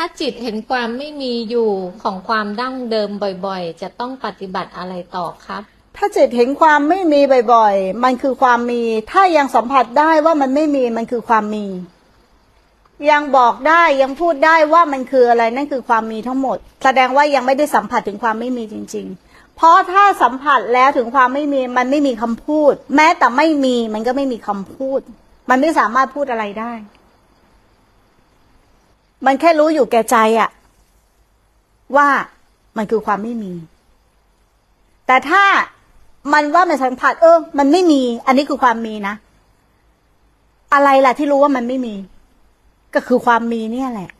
ถ้าจิตเห็นความไม่มีอยู่ของความดั้งเดิมบ่อยๆ จะต้องปฏิบัติอะไรต่อครับ ถ้าจิตเห็นความไม่มีบ่อยๆ มันคือความมี ถ้ายังสัมผัสได้ว่ามันไม่มีมันคือความมี ยังบอกได้ยังพูดได้ว่ามันคืออะไรนั่นคือความมีทั้งหมด แสดงว่ายังไม่ได้สัมผัสถึงความไม่มีจริง ๆ เพราะถ้าสัมผัสแล้วถึงความไม่มีมันไม่มีคำพูด แม้แต่ไม่มีมันก็ไม่มีคำพูด มันไม่สามารถพูดอะไรได้ มันแค่รู้อยู่แก่ใจอะว่ามันคือความไม่มี แต่ถ้ามันว่ามันสัมผัส เออ มันไม่มี อันนี้คือความมีนะ อะไรล่ะที่รู้ว่ามันไม่มี ก็คือความมีเนี่ยแหละ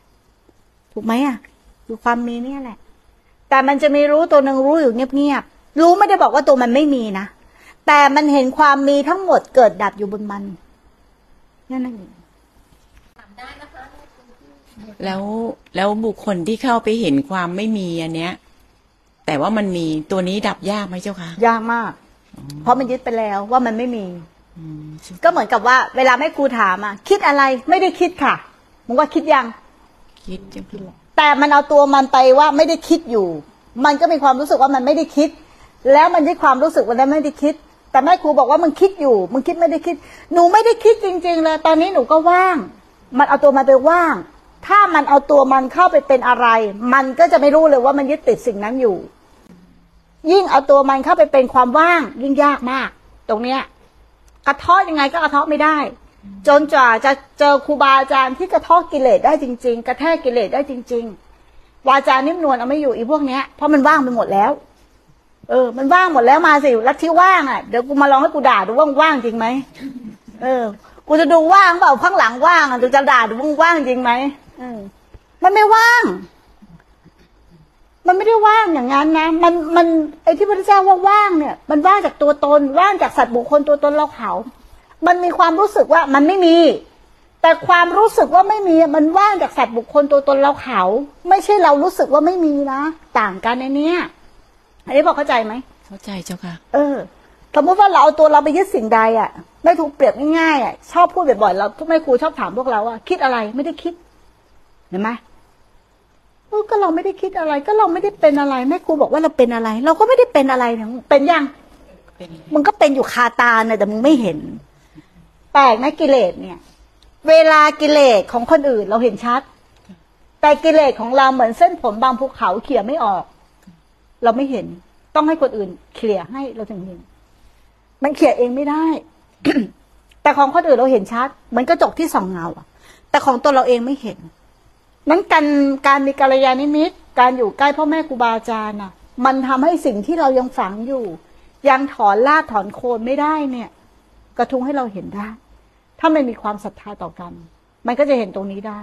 ถูกไหมอะ คือความมีเนี่ยแหละ แต่มันจะมีรู้ตัวหนึ่งรู้อยู่เงียบๆ รู้ไม่ได้บอกว่าตัวมันไม่มีนะ แต่มันเห็นความมีทั้งหมดเกิดดับอยู่บนมัน นั่นเอง แล้วแล้วบุคคลที่เข้าไปเห็นความไม่มีอันเนี้ย แต่ว่ามันมีตัวนี้ดับยากไหมเจ้าคะยากมาก เพราะมันยึดไปแล้วว่ามันไม่มีอืมก็เหมือนกับว่า เวลาแม่ครูถามอะ คิดอะไรไม่ได้คิดค่ะมึงว่าคิดยัง คิดเจ้าค่ะแต่มันเอาตัวมันไปว่าไม่ได้คิดอยู่ มันก็มีความรู้สึกว่ามันไม่ได้คิด แล้วมันได้ความรู้สึกว่านั้นไม่ได้คิด แต่แม่ครูบอกว่ามึงคิดอยู่มึงคิดไม่ได้คิด หนูไม่ได้คิดจริง ๆ เลย ตอนนี้หนูก็ว่าง มันเอาตัวมันไปว่าง ถ้ามันเอาตัวมันเข้าไปเป็นอะไร มันก็จะไม่รู้เลยว่ามันยึดติดสิ่งนั้นอยู่ ยิ่งเอาตัวมันเข้าไปเป็นความว่าง ยิ่งยากมาก ตรงเนี้ยกระเทาะยังไงก็กระเทาะไม่ได้ จนกว่าจะเจอครูบาอาจารย์ที่กระเทาะกิเลสได้จริง ๆ กระแทกกิเลสได้จริง ๆ วาจานิ่มนวลเอาไม่อยู่อีพวกเนี้ยเพราะมันว่างไปหมดแล้ว เออ มันว่างหมดแล้วมาสิลัทธิว่างอะเดี๋ยวกูมาลองให้กูด่าดูว่างว่างจริงไหมเออกูจะดูว่างเปล่าข้างหลังว่างอะดูจะด่าดูว่างว่างจริงไหม มันไม่ว่าง มันไม่ได้ว่างอย่างนั้นนะ มันมันไอ้ที่พระเจ้าว่าว่างเนี่ย มันว่างจากตัวตน ว่างจากสัตว์บุคคลตัวตนเราเขา มันมีความรู้สึกว่ามันไม่มี แต่ความรู้สึกว่าไม่มี มันว่างจากสัตว์บุคคลตัวตนเราเขา ไม่ใช่เรารู้สึกว่าไม่มีนะ ต่างกันในเนี้ยอันนี้พอเข้าใจไหม เข้าใจเจ้าค่ะ เออ สมมติว่าเราเอาตัวเราไปยึดสิ่งใดอะ ไม่ถูกเปรียบง่ายๆอะ ชอบพูดบ่อยๆ เราทุกแม่ครูชอบถามพวกเราว่า คิดอะไร ไม่ได้คิด เห็นไหมเออก็เราไม่ได้คิดอะไร ก็เราไม่ได้เป็นอะไรแม่ครูบอกว่าเราเป็นอะไร เราก็ไม่ได้เป็นอะไรเนี่ยเป็นยังเป็นมึงก็เป็นอยู่คาตาเนี่ยแต่มึงไม่เห็นแปลกนะกิเลสเนี่ย เวลากิเลสของคนอื่นเราเห็นชัด แต่กิเลสของเราเหมือนเส้นผมบางภูเขาเขี่ยไม่ออก เราไม่เห็น ต้องให้คนอื่นเคลียร์ให้เราถึงเห็นมันเขี่ยเองไม่ได้ แต่ของคนอื่นเราเห็นชัด เหมือนกระจกที่ส่องเงาอะแต่ของตัวเราเองไม่เห็น นั้นการการมีกัลยาณมิตร การอยู่ใกล้พ่อแม่ครูบาอาจารย์น่ะ มันทำให้สิ่งที่เรายังฝังอยู่ ยังถอนรากถอนโคนไม่ได้เนี่ย กระทุ้งให้เราเห็นได้ ถ้าไม่มีความศรัทธาต่อกัน มันก็จะเห็นตรงนี้ได้